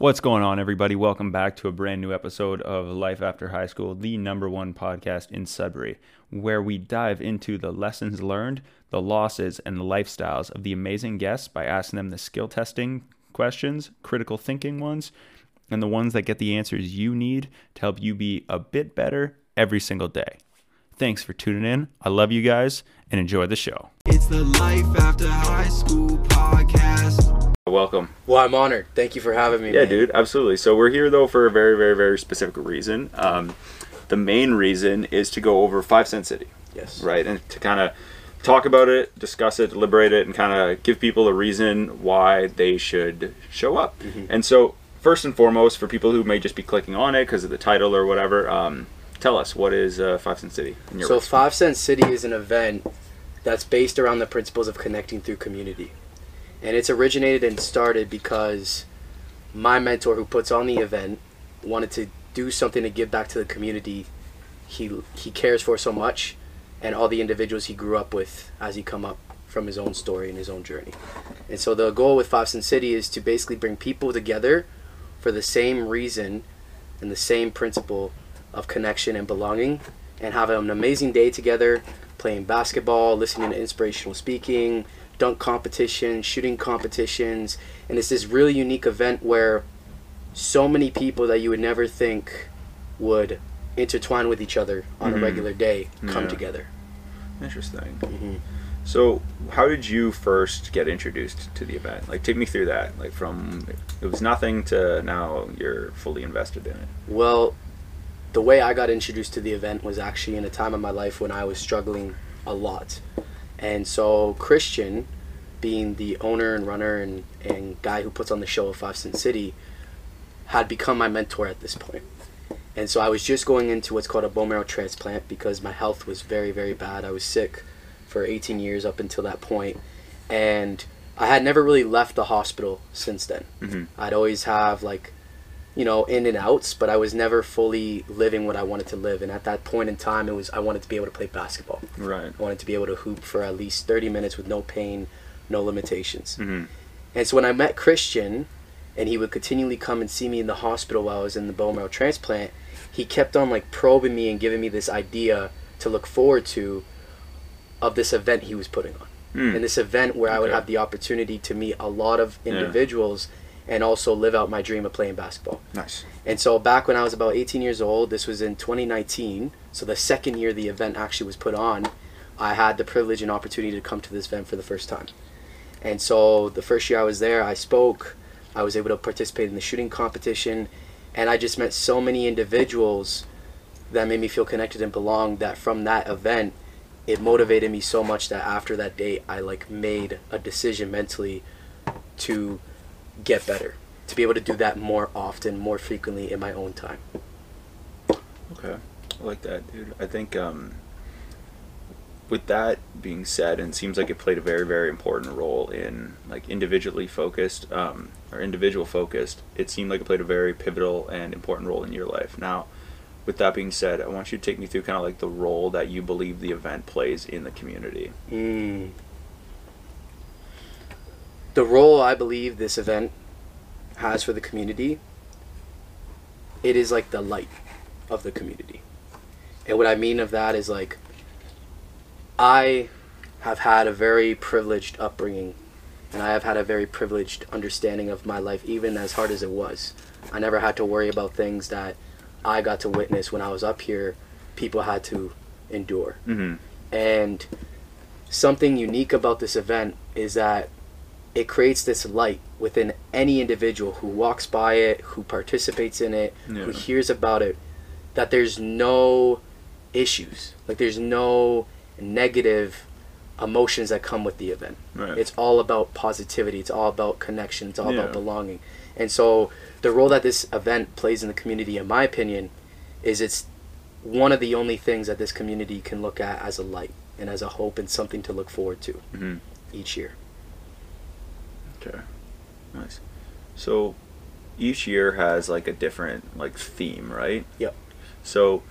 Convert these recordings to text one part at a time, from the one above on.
What's going on, everybody? Welcome back to a brand new episode of Life After High School, the number one podcast in Sudbury, where we dive into the lessons learned, the losses, and the lifestyles of the amazing guests by asking them the skill testing questions, critical thinking ones, and the ones that get the answers you need to help you be a bit better every single day. Thanks for tuning in. I love you guys and enjoy the show. It's the Life After High School podcast. Welcome. Well, I'm honored. Thank you for having me. Yeah, man. dude, absolutely. So we're here though for a very, very, very specific reason. Um, the main reason is to go over Five Cent City, Yes. right, and to kind of talk about it, discuss it, deliberate it, and kind of give people a reason why they should show up. Mm-hmm. And so, first and foremost, for people who may just be clicking on it because of the title or whatever, um, tell us what is uh, Five Cent City? In your So? Five Cent City is an event that's based around the principles of connecting through community. And it's originated and started because my mentor, who puts on the event, wanted to do something to give back to the community he, he cares for so much and all the individuals he grew up with as he come up from his own story and his own journey. And so the goal with Five Cent City is to basically bring people together for the same reason and the same principle of connection and belonging and have an amazing day together playing basketball, listening to inspirational speaking, dunk competition, shooting competitions. And it's this really unique event where so many people that you would never think would intertwine with each other on Mhm. a regular day come Yeah. together. Interesting. Mhm. So, how did you first get introduced to the event? Like, take me through that. Like, from it was nothing to now you're fully invested in it. Well, the way I got introduced to the event was actually in a time of my life when I was struggling a lot. And so Christian, being the owner and runner and, and guy who puts on the show of Five Cent City, had become my mentor at this point. And so I was just going into what's called a bone marrow transplant because my health was very, very bad. I was sick for 18 years up until that point. And I had never really left the hospital since then. Mhm. I'd always have like you know, in and outs, but I was never fully living what I wanted to live. And at that point in time, it was I wanted to be able to play basketball. Right. I wanted to be able to hoop for at least 30 minutes with no pain, no limitations. hmm And so when I met Christian, and he would continually come and see me in the hospital while I was in the bone marrow transplant, he kept on like probing me and giving me this idea to look forward to of this event he was putting on. Mm. And this event where I would have the opportunity to meet a lot of Yeah. And also live out my dream of playing basketball. Nice. And so back when I was about 18 years old, this was in 2019, so the second year the event actually was put on, I had the privilege and opportunity to come to this event for the first time. And so the first year I was there, I spoke, I was able to participate in the shooting competition, and I just met so many individuals that made me feel connected and belong that from that event, it motivated me so much that after that day, I like made a decision mentally to get better, to be able to do that more often, more frequently in my own time. Okay. I like that, dude. I think um, with that being said, and it seems like it played a very, very important role in like individually focused um, or individual focused. It seemed like it played a very pivotal and important role in your life. Now, with that being said, I want you to take me through kind of like the role that you believe the event plays in the community. Mm. The role I believe this event has for the community, it is like the light of the community. And what I mean of that is like, I have had a very privileged upbringing, and I have had a very privileged understanding of my life, even as hard as it was. I never had to worry about things that I got to witness when I was up here, people had to endure. Mm-hmm. And something unique about this event is that it creates this light within any individual who walks by it, who participates in it, Yeah. who hears about it, that there's no issues. Like there's no negative emotions that come with the event. Right. It's all about positivity. It's all about connection. It's all Yeah. about belonging. And so the role that this event plays in the community, in my opinion, is it's one of the only things that this community can look at as a light and as a hope and something to look forward to mm-hmm. each year. Okay. Nice. So each year has like a different like theme, right? Yep. So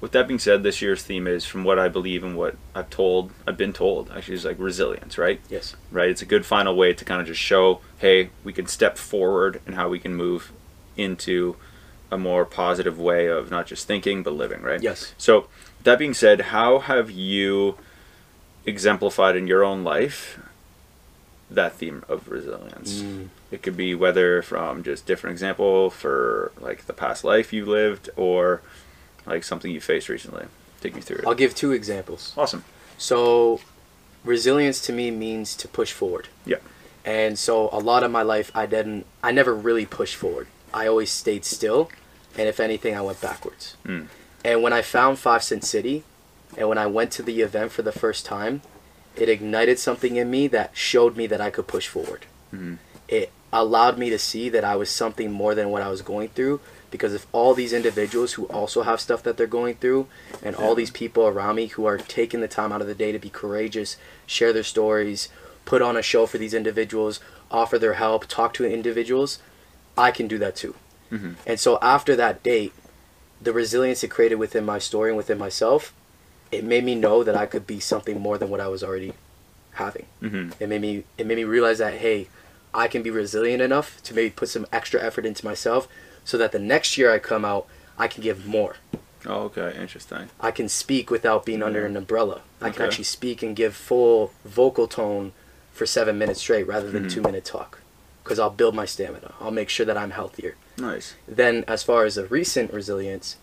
with that being said, this year's theme is from what I believe and what I've told, I've been told, actually, is like resilience, right? Yes. Right. It's a good final way to kind of just show, hey, we can step forward and how we can move into a more positive way of not just thinking but living, right? Yes. So, that being said, how have you exemplified in your own life that theme of resilience? Mm. It could be whether from just different example for like the past life you lived or like something you faced recently. Take me through it. I'll give two examples. awesome. So, resilience to me means to push forward. Yeah. And so, a lot of my life, I didn't, I never really pushed forward. I always stayed still, and if anything, I went backwards. Mm. And when I found Five Cent City, and when I went to the event for the first time, it ignited something in me that showed me that I could push forward. Mhm. It allowed me to see that I was something more than what I was going through. Because if all these individuals who also have stuff that they're going through, and all these people around me who are taking the time out of the day to be courageous, share their stories, put on a show for these individuals, offer their help, talk to individuals, I can do that too. Mhm. And so after that date, the resilience it created within my story and within myself, it made me know that I could be something more than what I was already having. hmm It made me it made me realize that hey, I can be resilient enough to maybe put some extra effort into myself so that the next year I come out, I can give more. Oh, okay. Interesting. I can speak without being under an umbrella. I can actually speak and give full vocal tone for 7 minutes straight rather than Mhm. 2 minute talk cuz I'll build my stamina. I'll make sure that I'm healthier. Nice. then as far as the recent resilience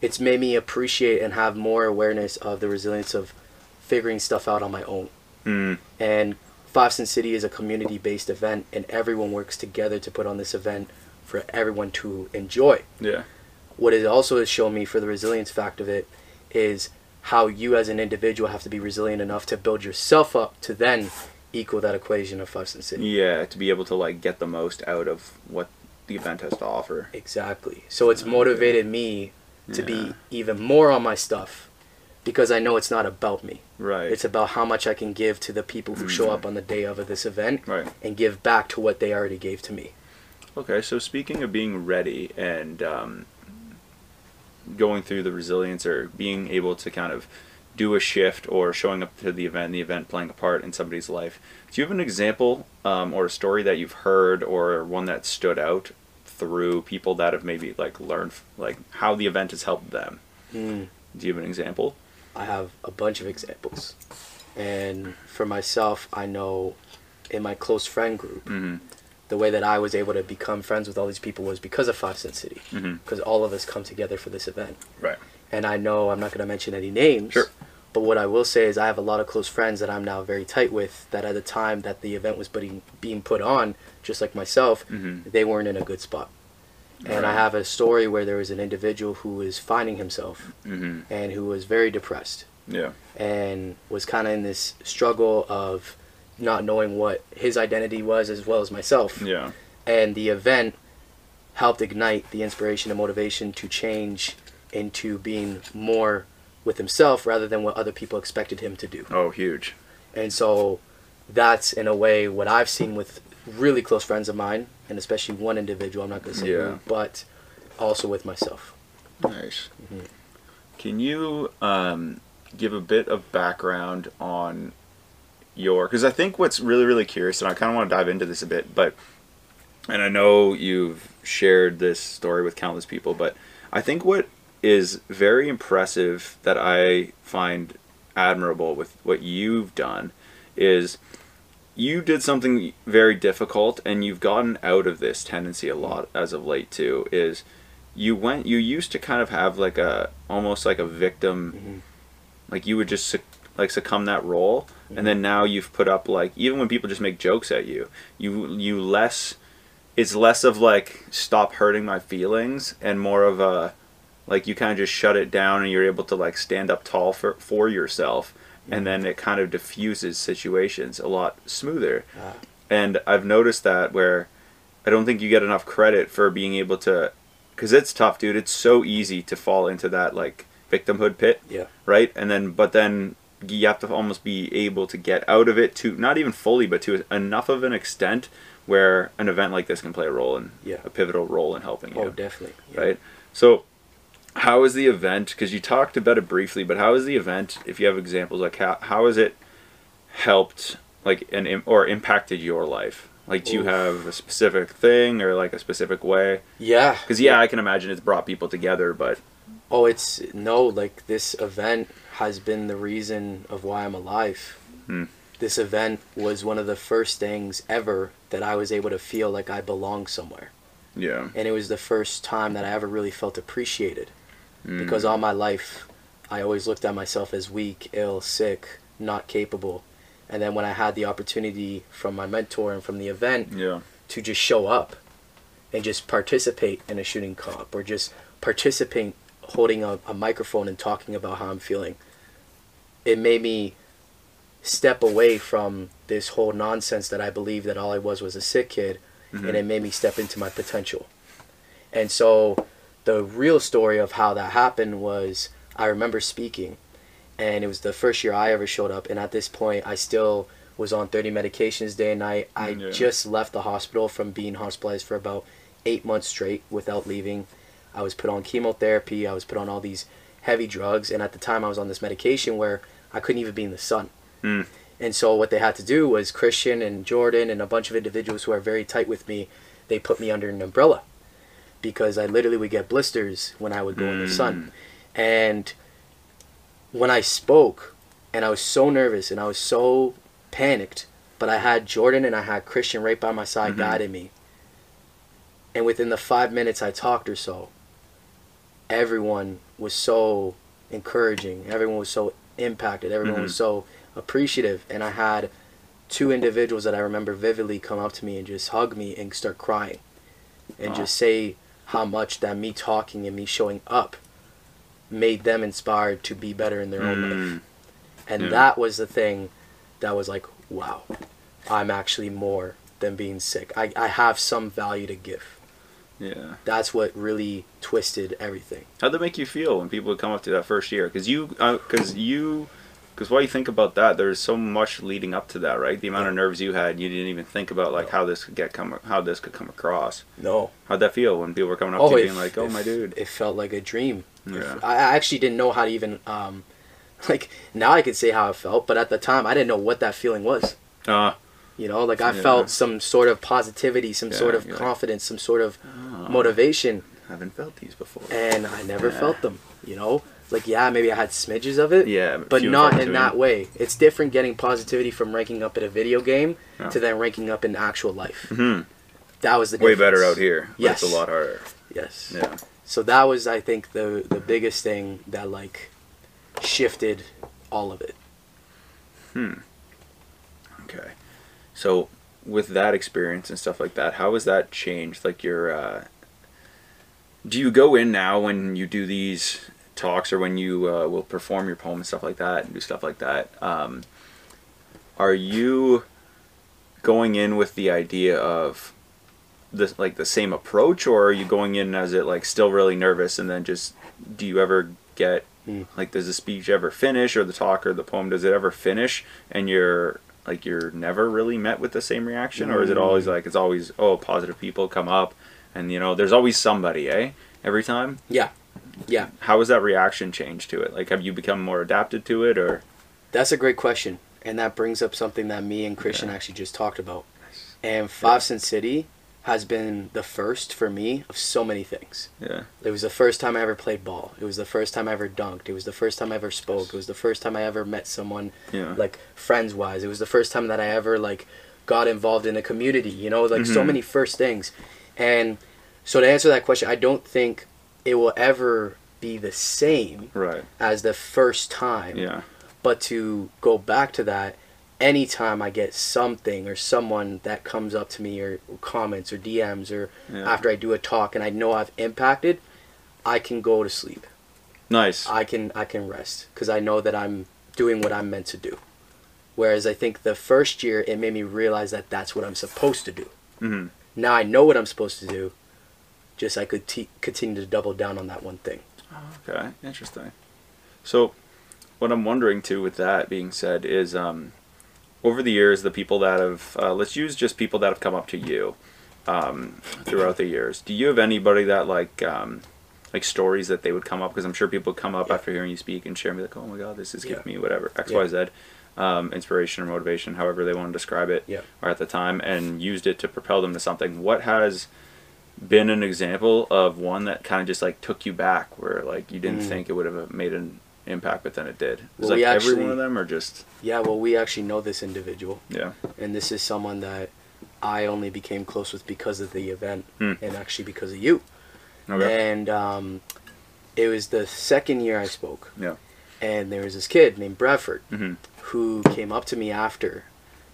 it's made me appreciate and have more awareness of the resilience of figuring stuff out on my own Mm. and five cent city is a community based event and everyone works together to put on this event for everyone to enjoy Yeah. what it also has shown me for the resilience fact of it is how you as an individual have to be resilient enough to build yourself up to then equal that equation of five cent city Yeah. To be able to like get the most out of what the event has to offer. Exactly. So it's motivated me to Yeah. be even more on my stuff because I know it's not about me. Right. It's about how much I can give to the people who show up on the day of this event right. and give back to what they already gave to me. Okay, so speaking of being ready and um, going through the resilience or being able to kind of do a shift or showing up to the event, the event playing a part in somebody's life, do you have an example um, or a story that you've heard or one that stood out through people that have maybe like learned like how the event has helped them? Mm, Do you have an example? I have a bunch of examples. And for myself, I know in my close friend group, Mm-hmm. the way that I was able to become friends with all these people was because of Five Cent City. Mm-hmm. Because all of us come together for this event. Right. and I know I'm not going to mention any names. Sure. But what I will say is I have a lot of close friends that I'm now very tight with. That at the time that the event was putting, being put on, just like myself, Mhm. they weren't in a good spot. And I have a story where there was an individual who was finding himself Mm-hmm. and who was very depressed Yeah. and was kind of in this struggle of not knowing what his identity was as well as myself Yeah. and the event helped ignite the inspiration and motivation to change into being more with himself rather than what other people expected him to do. Oh, huge. And so that's in a way what I've seen with really close friends of mine and especially one individual, I'm not going to say Yeah. who, but also with myself. Nice. Mhm. Can you um, give a bit of background on your? Because I think what's really, really curious, and I kind of want to dive into this a bit, but and I know you've shared this story with countless people, but I think what is very impressive that I find admirable with what you've done is you did something very difficult and you've gotten out of this tendency a lot as of late too is you went you used to kind of have like a almost like a victim Mhm. like you would just like succumb that role and then now you've put up like even when people just make jokes at you you you less it's less of like stop hurting my feelings and more of a like you kind of just shut it down and you're able to like stand up tall for for yourself and then it kind of diffuses situations a lot smoother Ah. and I've noticed that where I don't think you get enough credit for being able to because it's tough dude it's so easy to fall into that like victimhood pit Yeah. right and then but then you have to almost be able to get out of it to not even fully but to enough of an extent where an event like this can play a role in Yeah. a pivotal role in helping you Oh, definitely. Yeah. right? So, how is the event? Because you talked about it briefly, but how is the event? If you have examples, like how how has it helped, like and or impacted your life? Like, do you have a specific thing or like a specific way? Yeah. Because yeah, I can imagine it's brought people together, but Oh, it's no, like this event has been the reason of why I'm alive. Hmm. This event was one of the first things ever that I was able to feel like I belong somewhere. yeah, And it was the first time that I ever really felt appreciated. Mm. Because all my life, I always looked at myself as weak, ill, sick, not capable. And then when I had the opportunity from my mentor and from the event yeah, to just show up and just participate in a shooting cop or just participate holding a, a microphone and talking about how I'm feeling. It made me step away from this whole nonsense that I believed that all I was was a sick kid and it made me step into my potential. And so the real story of how that happened was I remember speaking and it was the first year I ever showed up and at this point I still was on 30 medications day and night. I Yeah. just left the hospital from being hospitalized for about 8 months straight without leaving. I was put on chemotherapy, I was put on all these heavy drugs and at the time I was on this medication where I couldn't even be in the sun. Mm. And so what they had to do was Christian and Jordan and a bunch of individuals who are very tight with me, they put me under an umbrella because I literally would get blisters when I would go in the sun. And when I spoke, and I was so nervous and I was so panicked, but I had Jordan and I had Christian right by my side Mhm. guiding me. And within the five minutes I talked or so, everyone was so encouraging. Everyone was so impacted. Everyone was Mhm. so appreciative. And I had two individuals that I remember vividly come up to me and just hug me and start crying and Wow. just say how much that me talking and me showing up made them inspired to be better in their own life. Mm. And Yeah. that was the thing that was like, wow, I'm actually more than being sick. I, I have some value to give. yeah. That's what really twisted everything. How'd that make you feel when people would come up to that first year? Because you, because you, because while you think about that, there's so much leading up to that, right? The amount of nerves you had, you didn't even think about like how this could get come, how this could come across. No. How'd that feel when people were coming up Oh, to you it being like, "Oh my dude"? It felt like a dream. Yeah. f- I I actually didn't know how to even, um, like, now I can say how I felt, but at the time I didn't know what that feeling was. Uh, You know, like I Yeah. felt some sort of positivity, some sort of confidence, some sort of oh, motivation. haven't felt these before. and I never Yeah. felt them. You know, like yeah, maybe I had smidges of it, Yeah, but not in that way. It's different getting positivity from ranking up in a video game to then ranking up in actual life. Mhm. That was the Way difference. better out here. Yes. it's a lot harder. Yes. Yeah. So that was, I think, the the biggest thing that like shifted all of it. Hmm. Okay. So with that experience and stuff like that, how has that changed? Like your uh do you go in now when you do these talks or when you uh, will perform your poem and stuff like that and do stuff like that? Um are you going in with the idea of this like the same approach or are you going in as it like still really nervous and then just do you ever get Hmm. like does the speech ever finish or the talk or the poem does it ever finish and you're like you're never really met with the same reaction or is it always like it's always oh positive people come up and you know there's always somebody eh every time Yeah, yeah. how has that reaction changed to it like have you become more adapted to it or That's a great question, and that brings up something that me and Christian Yeah. actually just talked about. Nice. And Five Cent City has been the first for me of so many things. yeah It was the first time I ever played ball. It was the first time I ever dunked. It was the first time I ever spoke. It was the first time I ever met someone yeah like friends wise. It was the first time that I ever like got involved in a community, you know, like so Mhm. many first things. And so to answer that question, I don't think it will ever be the same right as the first time. yeah But to go back to that, anytime I get something or someone that comes up to me or comments or DMs or yeah after I do a talk and I know I've impacted, I can go to sleep. nice I can I can rest because I know that I'm doing what I'm meant to do. Whereas I think the first year it made me realize that that's what I'm supposed to do. hmm Now I know what I'm supposed to do. Just I could continue to double down on that one thing. Okay, interesting. So, what I'm wondering too, with that being said, is um, over the years, the people that have, uh, let's use just people that have come up to you um, throughout the years. Do you have anybody that like, um, like stories that they would come up because I'm sure people would come up Yeah. after hearing you speak and share be like, oh my god, this is Yeah. giving me whatever X Yeah. Y Z, um, inspiration or motivation, however they want to describe it, Yeah. or at the time, and used it to propel them to something. What has been an example of one that kind of just like took you back, where like you didn't Mm. think it would have made an impact, but then it did? it Was Well, like we every one of them, or just Yeah, well, we actually know this individual, yeah, and this is someone that I only became close with because of the event, Hmm. and actually because of you. okay, And um, it was the second year I spoke, yeah, and there was this kid named Bradford hmm who came up to me after,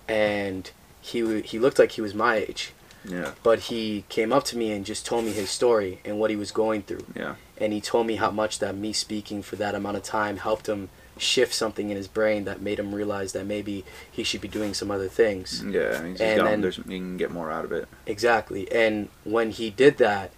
and he w- he looked like he was my age, yeah, but he came up to me and just told me his story and what he was going through, yeah, and he told me how much that me speaking for that amount of time helped him shift something in his brain that made him realize that maybe he should be doing some other things. yeah. He's And then- there's, you can get more out of it. Exactly. And when he did that,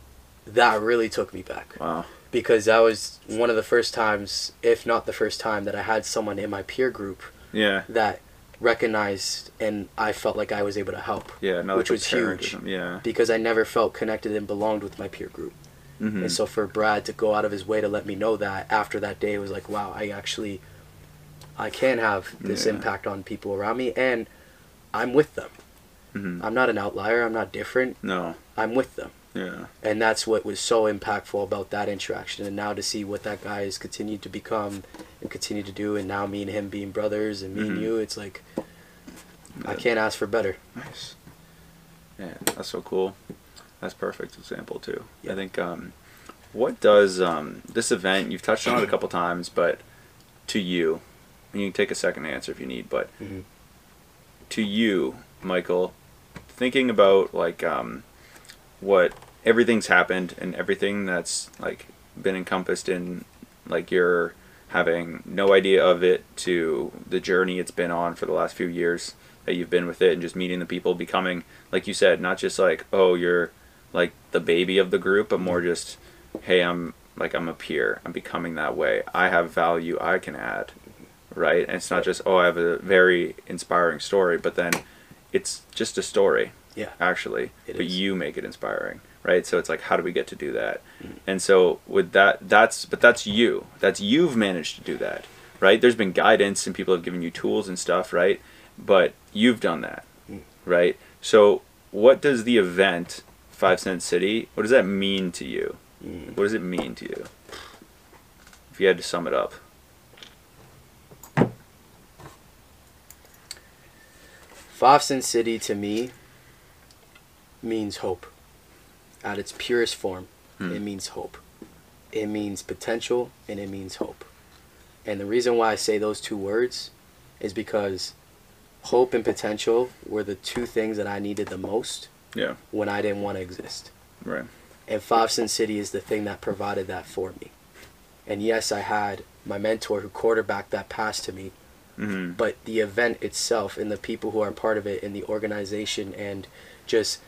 that really took me back Wow. because that was one of the first times, if not the first time, that I had someone in my peer group Yeah. that recognized and I felt like I was able to help Yeah. Another Which was huge. Yeah. because I never felt connected and belonged with my peer group. hmm And so for Brad to go out of his way to let me know that after that day it was like, wow, I actually I can have this Yeah. impact on people around me and I'm with them. hmm I'm not an outlier, I'm not different. No. I'm with them. Yeah. And that's what was so impactful about that interaction and now to see what that guy has continued to become and continue to do and now me and him being brothers and me Mhm. and you, it's like I can't ask for better. Nice. Yeah, that's so cool. That's perfect example too. Yeah. I think um, what does um, this event? You've touched on it a couple times, but to you, and you can take a second to answer if you need. But Mhm. to you, Michael, thinking about like um, what everything's happened and everything that's like been encompassed in like your having no idea of it to the journey it's been on for the last few years that you've been with it and just meeting the people becoming like you said not just like oh you're like the baby of the group but more just hey i'm like i'm a peer i'm becoming that way. I have value i can add right? And it's not just oh i have a very inspiring story but then it's just a story Yeah. actually. It but is. you make it inspiring right so it's like how do we get to do that Mm-hmm. and so with that that's but that's you that's you've managed to do that right there's been guidance and people have given you tools and stuff right but you've done that Mm. right so what does the event five cent city what does that mean to you Mm. what does it mean to you if you had to sum it up Five Cent City to me means hope. At its purest form, Hmm. it means hope. It means potential and it means hope. And the reason why I say those two words is because hope and potential were the two things that I needed the most yeah when I didn't want to exist. right And Five Cent City is the thing that provided that for me. And yes, I had my mentor who quarterbacked that pass to me, mm-hmm. but the event itself and the people who are part of it and the organization and just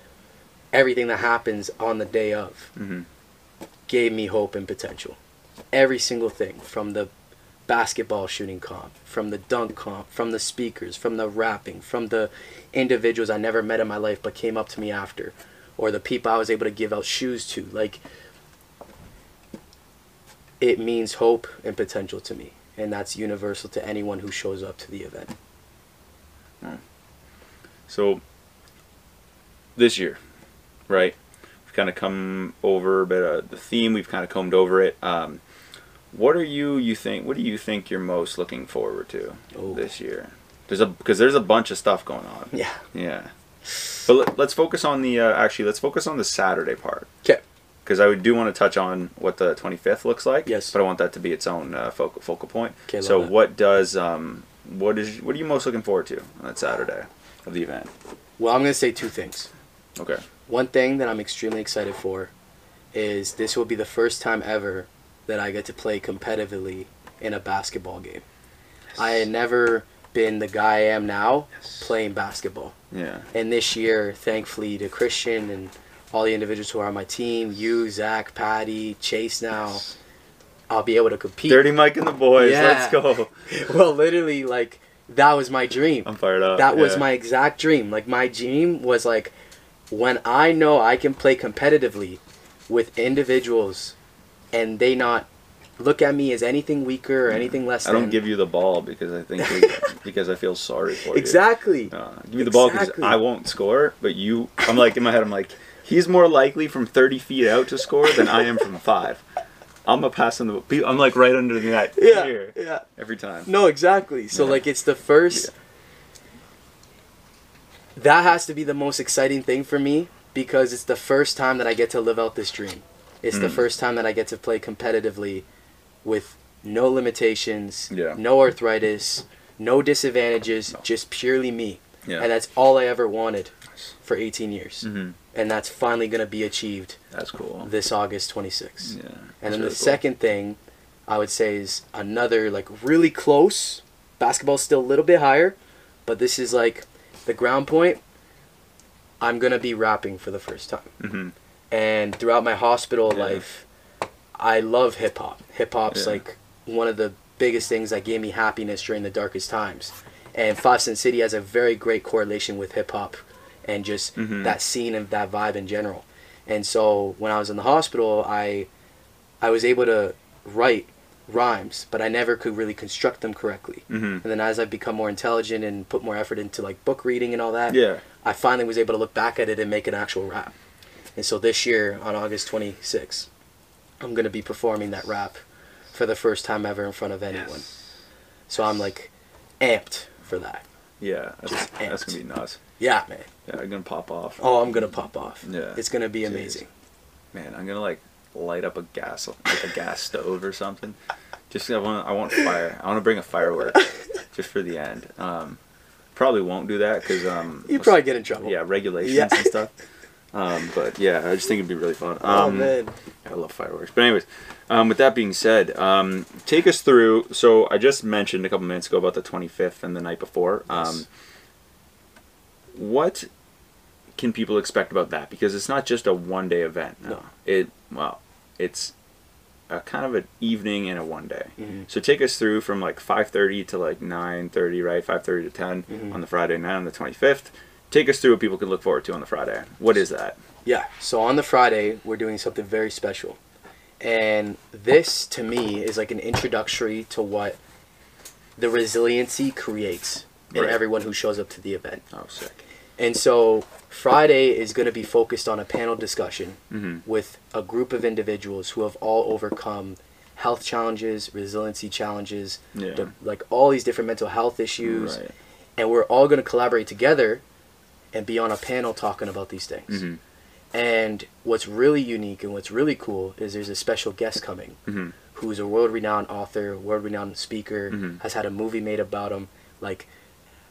everything that happens on the day of Mm-hmm. gave me hope and potential. Every single thing from the basketball shooting comp, from the dunk comp, from the speakers, from the rapping, from the individuals I never met in my life but came up to me after, or the people I was able to give out shoes to. Like, it means hope and potential to me. And that's universal to anyone who shows up to the event. So this year, right? We've kind of come over a bit of the theme. We've kind of combed over it. Um, what are you you think? What do you think you're most looking forward to Oh. this year? There's a because there's a bunch of stuff going on. Yeah. Yeah. But let, let's focus on the uh, actually. Let's focus on the Saturday part Okay. because I do want to touch on what the 25th looks like. Yes. But I want that to be its own uh, focal focal point. Okay, so that. what does um what is what are you most looking forward to on that Saturday of the event? Well, I'm going to say two things. Okay. One thing that I'm extremely excited for is this will be the first time ever that I get to play competitively in a basketball game. I had never been the guy I am now playing basketball. Yeah. And this year, thankfully to Christian and all the individuals who are on my team, you, Zach, Patty, Chase now, I'll be able to compete. Dirty Mike and the boys. Yeah. Let's go. well, literally, like, that was my dream. I'm fired up. That was my exact dream. Like my dream was like when I know I can play competitively with individuals and they not look at me as anything weaker or anything less I than. don't give you the ball because I think because I feel sorry for you. exactly. Uh, give me the ball because Exactly. I won't score, but you. I'm like in my head. I'm like, he's more likely from 30 feet out to score than I am from five. I'm a pass on the. I'm like right under the net Yeah, here yeah. every time. No, exactly. So Yeah. like it's the first that has to be the most exciting thing for me because it's the first time that I get to live out this dream. It's the Mm. first time that I get to play competitively with no limitations, Yeah. no arthritis, no disadvantages, just purely me. Yeah. And that's all I ever wanted for 18 years. hmm And that's finally going to be achieved That's cool. this August 26th. yeah. And then the cool. second thing I would say is another like really close. Basketball's still a little bit higher, but this is like the ground point. I'm gonna be rapping for the first time. Mhm. And throughout my hospital Yeah. life, I love hip hop. Hip hop's Yeah. like one of the biggest things that gave me happiness during the darkest times. And Five Cent City has a very great correlation with hip hop and just Mhm. that scene and that vibe in general. And so when I was in the hospital, I I was able to write rhymes, but I never could really construct them correctly. Mhm. And then as I've become more intelligent and put more effort into like book reading and all that, Yeah. I finally was able to look back at it and make an actual rap. And so this year on August 26th, I'm going to be performing that rap for the first time ever in front of anyone. So I'm like amped for that. Yeah. That's, that's gonna be nuts. Yeah, man. Yeah, I'm gonna pop off. Oh, I'm going to pop off. Yeah. It's going to be Jeez. amazing. Man, I'm gonna like light up a gas like a gas stove or something. Just I want I want fire. I want to bring a firework just for the end. Um, probably won't do that because um. You probably get in trouble. yeah regulations Yeah. and stuff. Um, but yeah, I just think it'd be really fun. Oh, Um, man. I love fireworks. But anyways, um, with that being said, um, take us through. So I just mentioned a couple minutes ago about the 25th and the night before. Um, Yes. what can people expect about that? Because it's not just a one day event. No. It well, it's a kind of an evening and a one day. Mhm. So take us through from like 5:30 to like 9:30, right? 5:30 to 10 Mhm. on the Friday night on the 25th. Take us through what people can look forward to on the Friday. What is that? Yeah. So on the Friday, we're doing something very special. And this, to me, is like an introductory to what the resiliency creates in Right. everyone who shows up to the event. Oh, sick. And so Friday is going to be focused on a panel discussion Mhm. with a group of individuals who have all overcome health challenges, resiliency challenges, Yeah. the- like all these different mental health issues. Right. And we're all going to collaborate together and be on a panel talking about these things. Mhm. And what's really unique and what's really cool is there's a special guest coming Mhm. who's a world renowned author, world renowned speaker, Mhm. has had a movie made about him, like,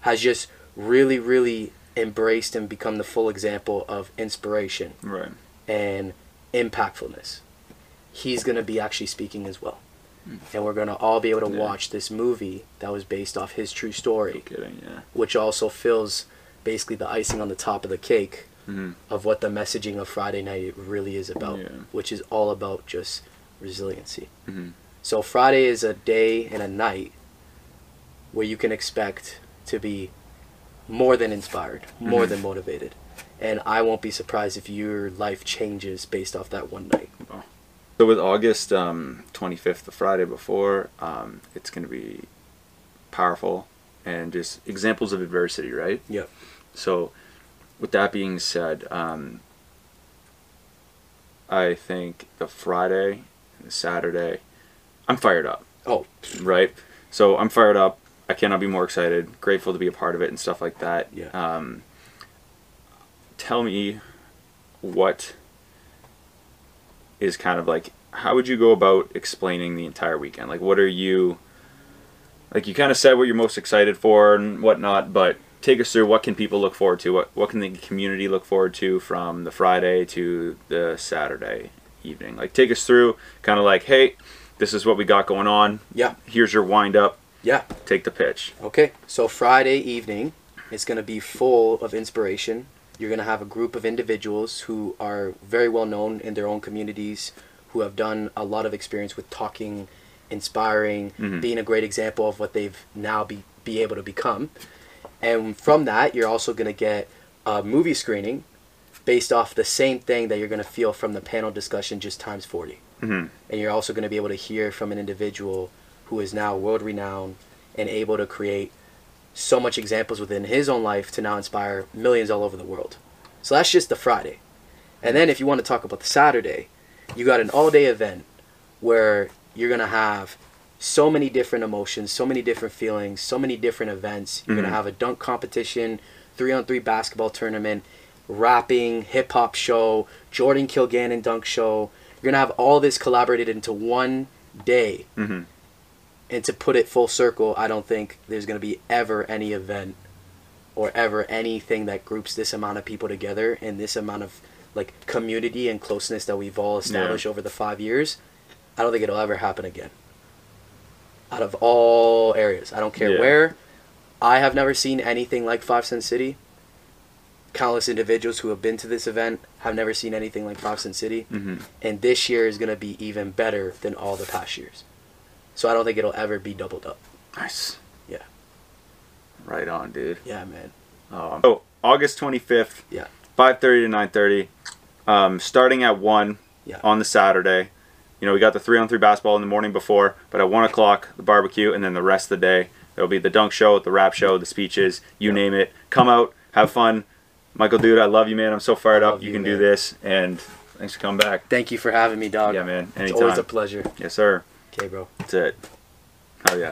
has just really, really embraced and become the full example of inspiration Right. and impactfulness. He's going to be actually speaking as well. And we're going to all be able to. Yeah. watch this movie that was based off his true story, Kidding. Yeah. which also fills basically the icing on the top of the cake Mhm. of what the messaging of Friday night really is about, Yeah. which is all about just resiliency. Mhm. So Friday is a day and a night where you can expect to be more than inspired, more Mhm. than motivated. And I won't be surprised if your life changes based off that one night. So with August um, 25th, the Friday before, um, it's going to be powerful and just examples of adversity, right? Yep. So, with that being said, um, I think the Friday and the Saturday, I'm fired up, Oh, right? So I'm fired up. I cannot be more excited. Grateful to be a part of it and stuff like that. Yeah. Um, tell me what is kind of like how would you go about explaining the entire weekend? Like, what are you like? You kind of said what you're most excited for and whatnot, but take us through what can people look forward to? What what can the community look forward to from the Friday to the Saturday evening? Like, take us through kind of like, hey, this is what we got going on. yeah, Here's your wind up. Yeah. Take the pitch. Okay, so Friday evening is going to be full of inspiration. You're going to have a group of individuals who are very well known in their own communities, who have done a lot of experience with talking, inspiring, Mhm. being a great example of what they've now be, be able to become. And from that, you're also going to get a movie screening based off the same thing that you're going to feel from the panel discussion just times 40 Mhm. and you're also going to be able to hear from an individual who is now world renowned and able to create so much examples within his own life to now inspire millions all over the world so that's just the friday and then if you want to talk about the saturday you got an all day event where you're going to have so many different emotions, so many different feelings, so many different events. You're Mhm. going to have a dunk competition, three on three basketball tournament, rapping, hip hop show, Jordan Kilgannon dunk show. You're going to have all this collaborated into one day. Mhm. And to put it full circle, I don't think there's going to be ever any event or ever anything that groups this amount of people together and this amount of like community and closeness that we've all established over the five years. I don't think it'll ever happen again. Out of all areas, I don't care Yeah. where. I have never seen anything like Five Cent City. Countless individuals who have been to this event have never seen anything like Five Cent City, Mhm. and this year is going to be even better than all the past years. So I don't think it'll ever be doubled up. Nice. Yeah. Right on, dude. Yeah, man. Um, oh, August 25th. Yeah. 5:30 to 9:30. Um, starting at one Yeah. on the Saturday. You know, we got the three on three basketball in the morning before, but at one o'clock the barbecue, and then the rest of the day there'll be the dunk show, the rap show, the speeches, you Yeah. name it. Come out, have fun. Michael, dude, I love you, man. I'm so fired up. You you, can do this, and thanks for coming back. Thank you for having me, dog. Yeah, man. It's always Anytime. a pleasure. Yes, sir. Okay, bro. That's it. Hell yeah.